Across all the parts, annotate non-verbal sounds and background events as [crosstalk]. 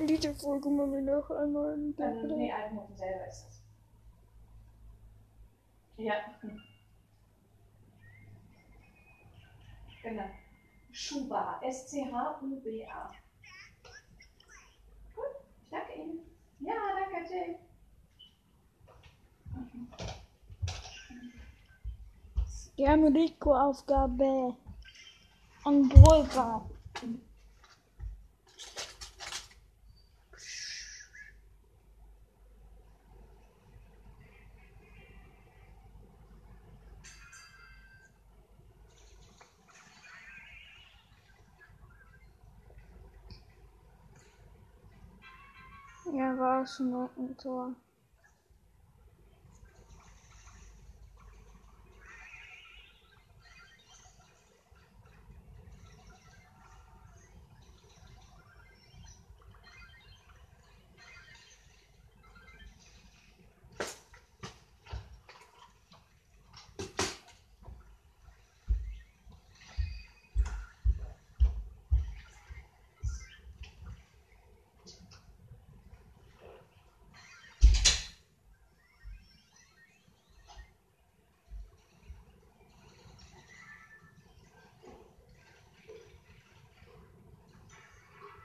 Diese Folge mal wir noch einmal. Ähm, nee, Altenhofen selber ist das. Ja. Genau. Schuba. S-C-H-U-B-A. Gut, ich danke Ihnen. Ja, danke, Jay. Gerne Rico-Aufgabe. Und Brücker. Ja,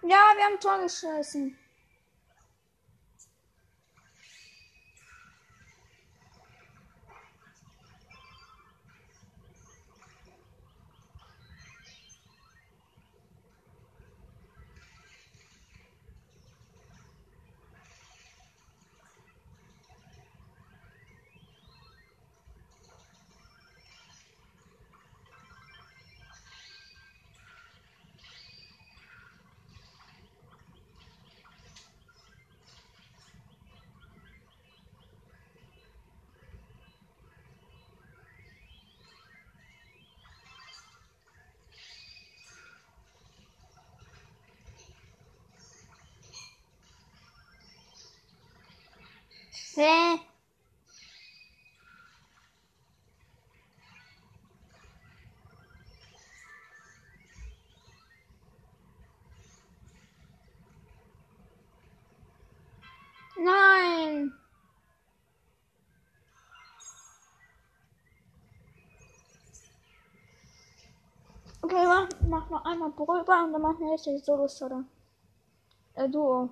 Ja, wir haben Tor geschossen. Hä? Nein. Okay, mach, mach noch einmal Brüber und dann machen wir jetzt die Solo-Starter. Äh, Duo.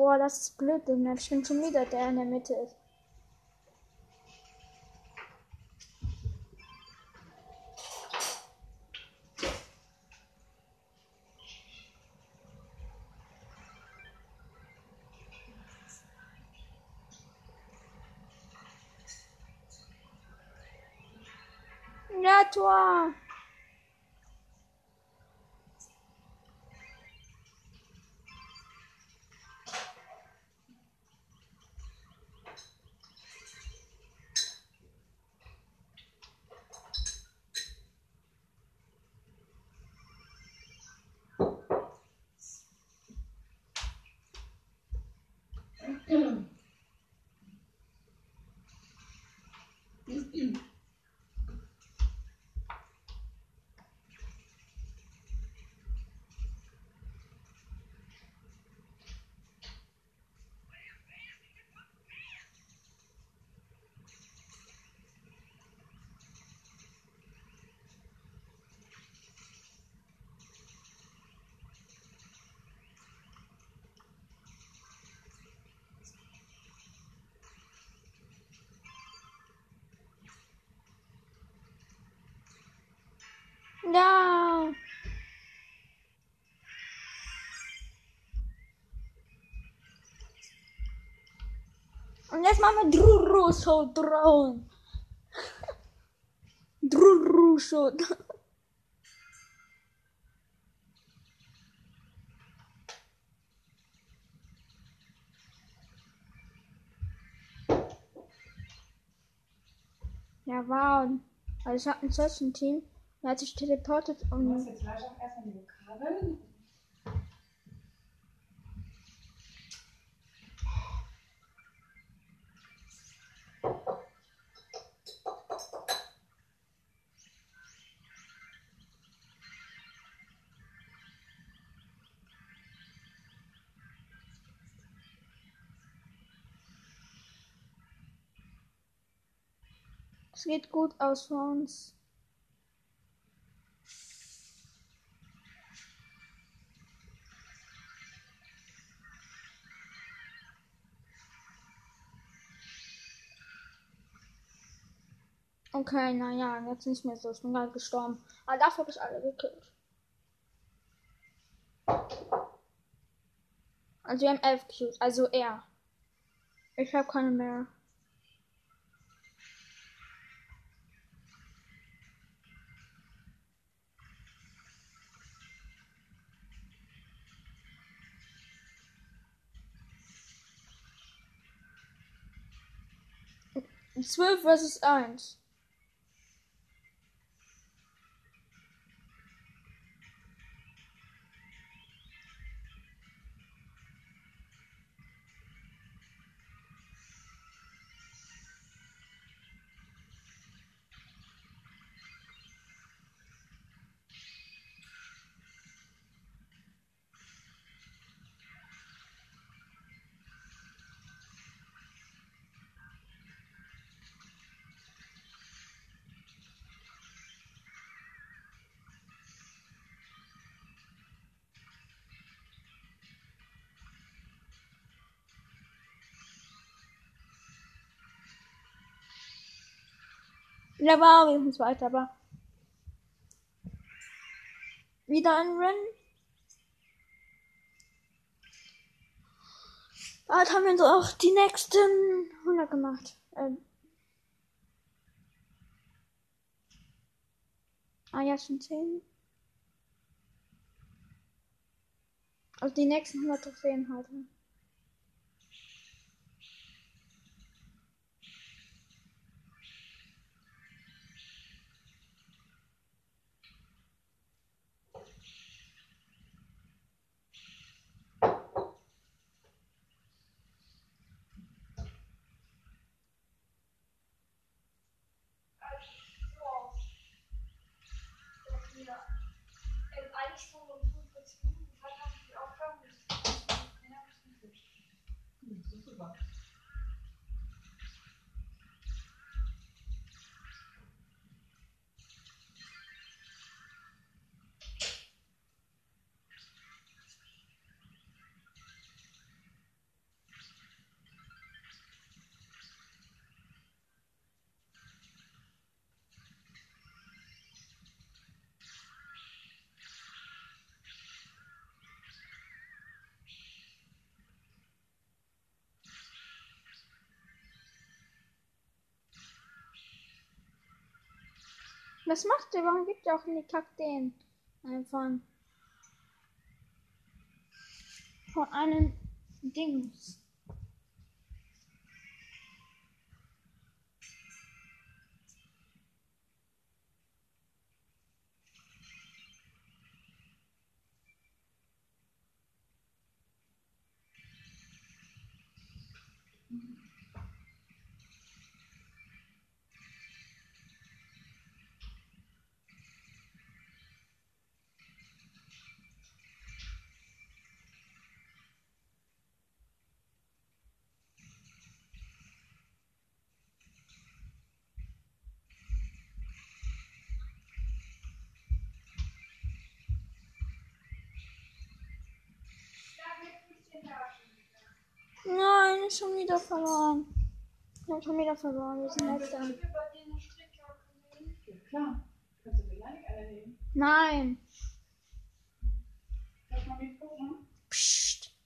Boah, das ist blöd, denn ich bin schon wieder der in der Mitte ist. Ja, Ja. Und jetzt machen wir Druruso Drohnen. [laughs] Druruso. Ja, wow. Also ich habe ein solchen Team. Er hat sich teleportet und. Du musst jetzt gleich auch erstmal die Vokabeln. Es geht gut aus für uns. Okay, naja, jetzt nicht mehr so. Ich bin gerade gestorben. Aber dafür habe ich alle gekillt. Also wir haben elf Cubes, also er. Ich habe keine mehr. Zwölf versus eins. Der war wenigstens weiter, aber. Wieder ein Rennen. Bald haben wir so auch die nächsten 100 gemacht. Ähm. Ah ja, schon 10. Also die nächsten 100 Trophäen heute. Was macht der? Warum gibt er auch in die Kakteen? Einfach. Von einem Dings. Nein, schon wieder verloren. Nein, schon wieder verloren. Wir sind letzter. Ja, klar. Kannst du mir gleich eine nehmen? Nein. Ich mal mitgucken? Psst.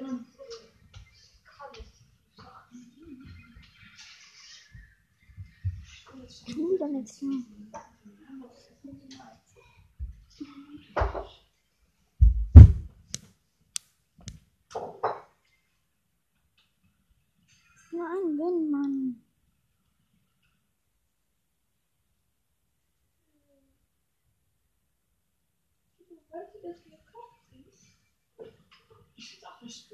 Ich will dann jetzt mal. Nur ein Win, Mann. Thank you. Ich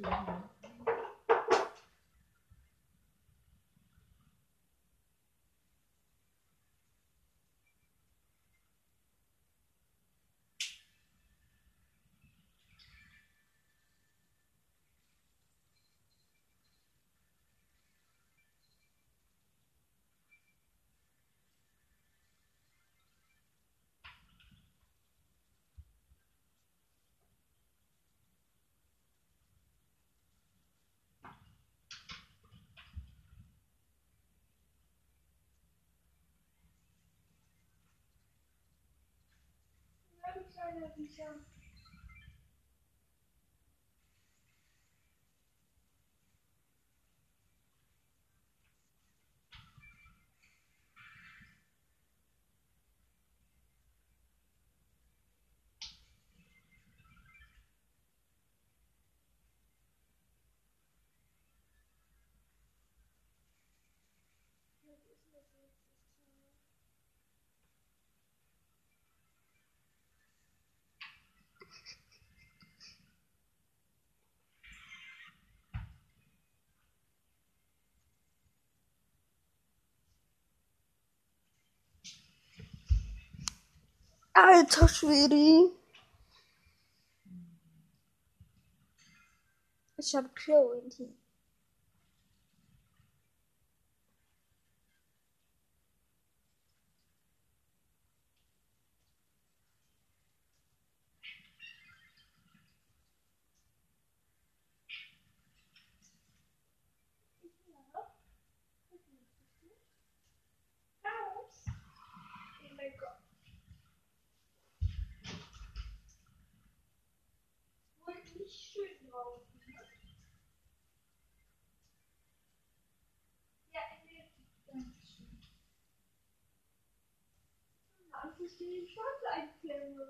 finde auch nicht schön. Alter Schwede. Ich hab Crow im Team.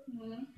Mhm.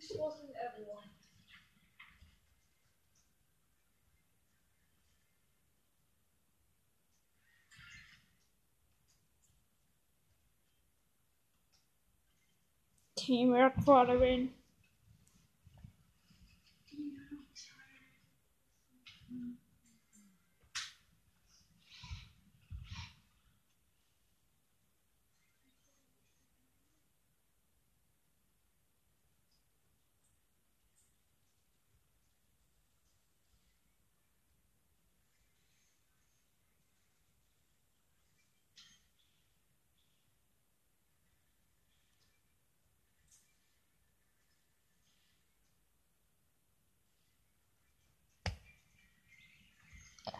This wasn't everyone. Team.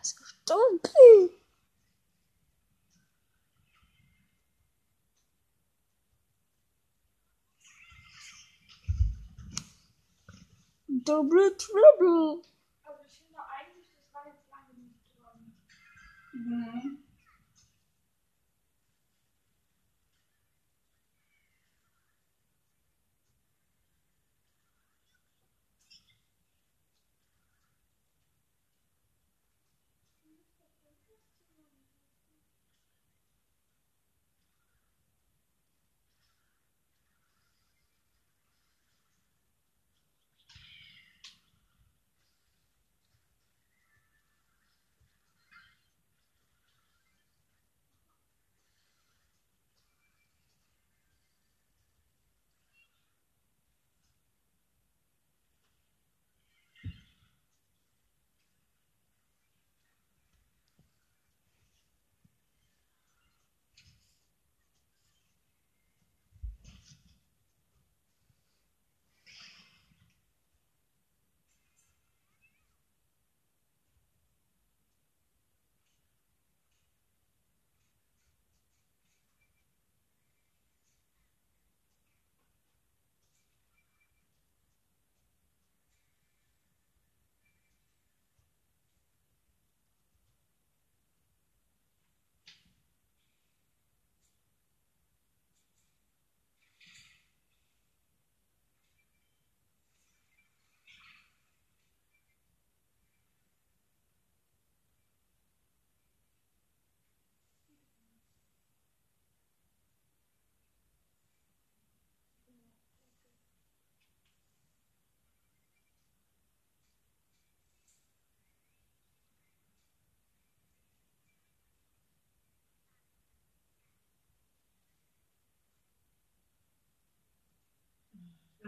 Er ist gestorben. Double Trouble. Aber ich finde eigentlich, das war jetzt lange nicht dran. Mhm.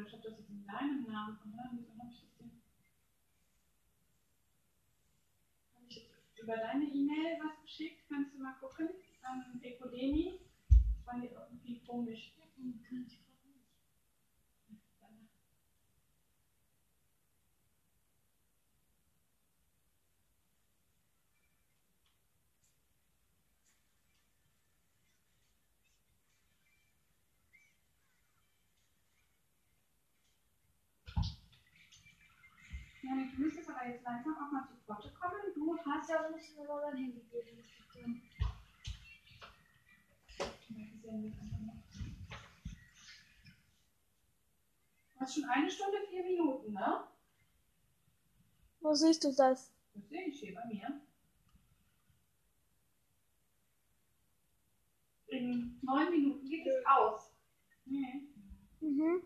Ich habe das jetzt in deinem Namen ne? Wieso habe ich das denn? Habe ich jetzt über deine E-Mail was geschickt? Kannst du mal gucken? An Ecodemi. Das war hier irgendwie komisch. Kann ich gerade nicht. Ja, du müsstest aber jetzt langsam auch mal zu Potte kommen. Du hast ja aber nicht nur dein Handy geben. Das ist ja- Du hast schon eine Stunde, vier Minuten, ne? Wo siehst du das? Das sehe ich hier bei mir. In neun Minuten geht es aus. Nee. Mhm.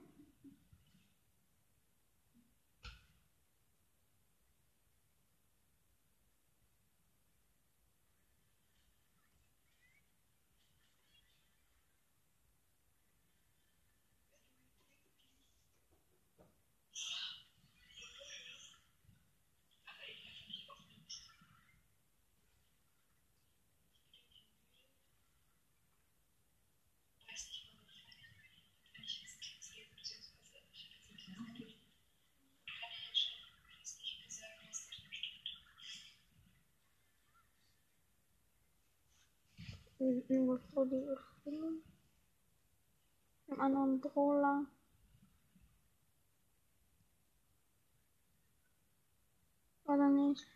Irgendwo vor die Erfüllung. Im anderen Brawler. Oder nicht?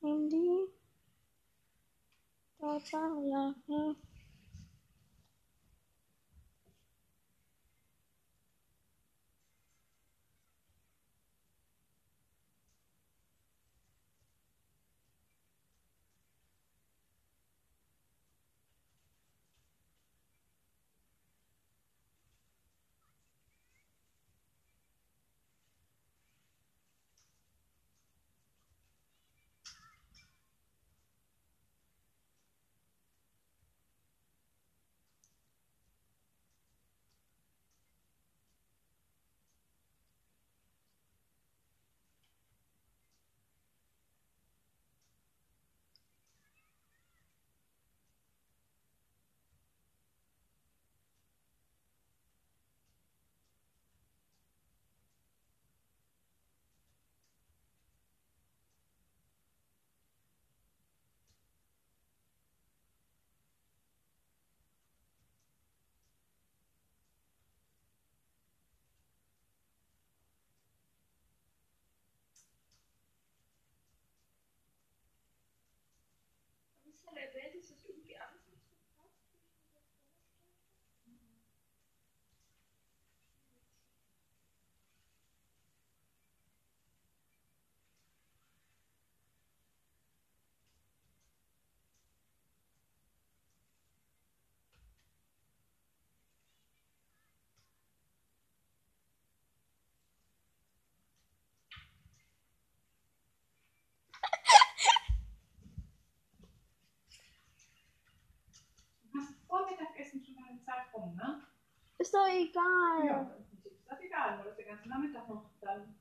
Handy. Data, ja, ja. Rum, ne? Ist doch egal. Ja, ist das egal, nur dass der ganze Nachmittag noch dann.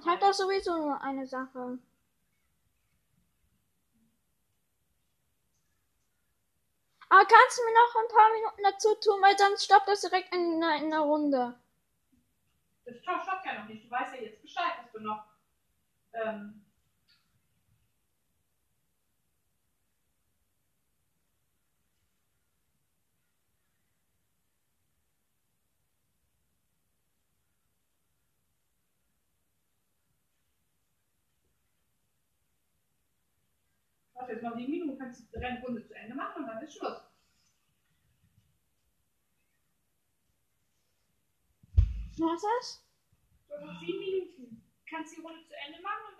Ich habe doch sowieso nur eine Sache. Aber kannst du mir noch ein paar Minuten dazu tun, weil sonst stoppt das direkt in, der- in der Runde. Das stoppt ja noch nicht. Du weißt ja jetzt Bescheid, dass du noch. Ähm, hast jetzt noch sieben Minuten, kannst die Rennrunde zu Ende machen und dann ist Schluss. Was ist das? Du hast noch sieben Minuten. Kannst die Runde zu Ende machen und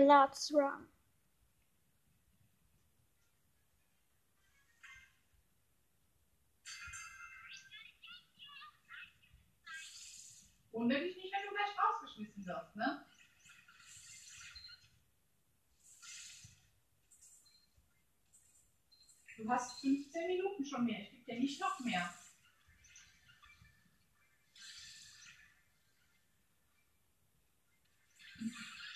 Let's run. Wundere dich nicht, wenn du gleich rausgeschmissen wirst, ne? Du hast 15 Minuten schon mehr. Ich gebe dir nicht noch mehr.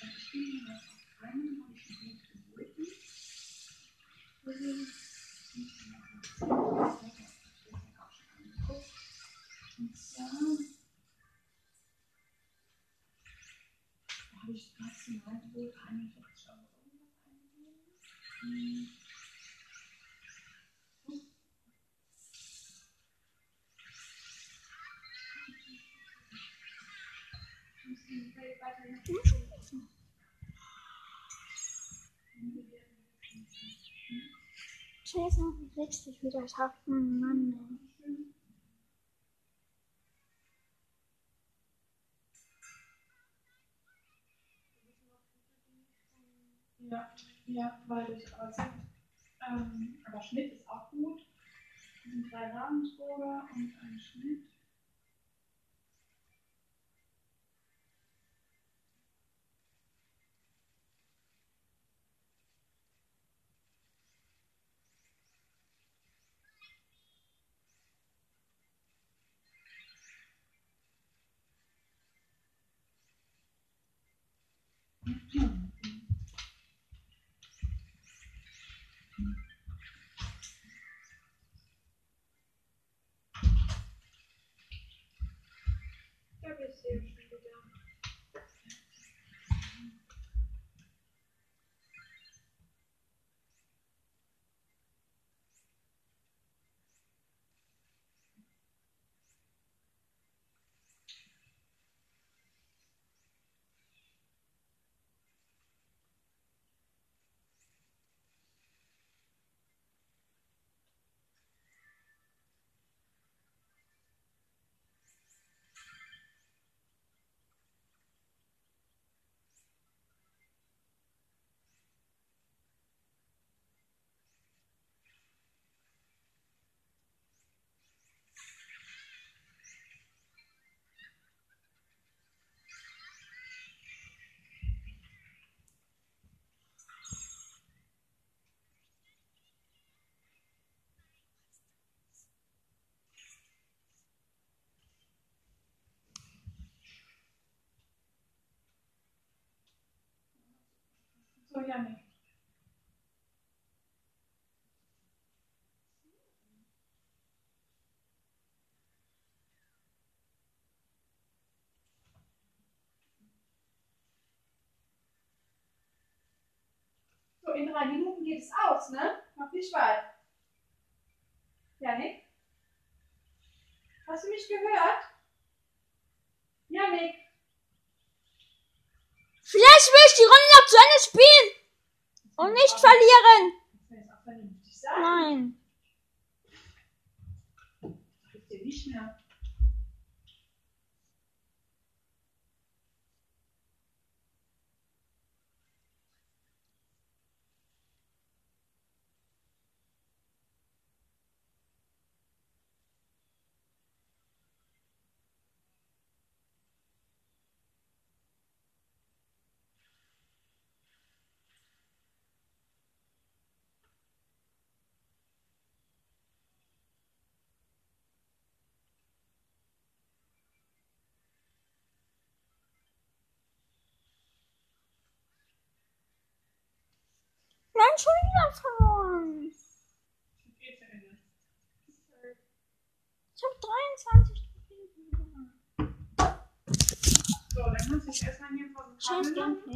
Ich bin hier noch auf einen, habe ich schon nicht geboten. Und zwar da habe ich Maximalgebot 41 Euro irgendwas Jetzt noch 60 wieder schaffen, Mann. Ja, ja, weil ich sehr, ähm, aber Schnitt ist auch gut. Es sind drei Ravensburger und ein Schnitt. So, Janik. So, in drei Minuten geht es aus, ne? Mach nicht weit. Janik? Hast du mich gehört? Janik? Vielleicht will ich die Runde noch zu Ende spielen und nicht verlieren. Das wäre jetzt auch vernünftig sein. Nein. Nein, schon wieder verloren. Ich habe 23 Trophäen. So, dann du dich erstmal hier dem Scheiß Gameplay.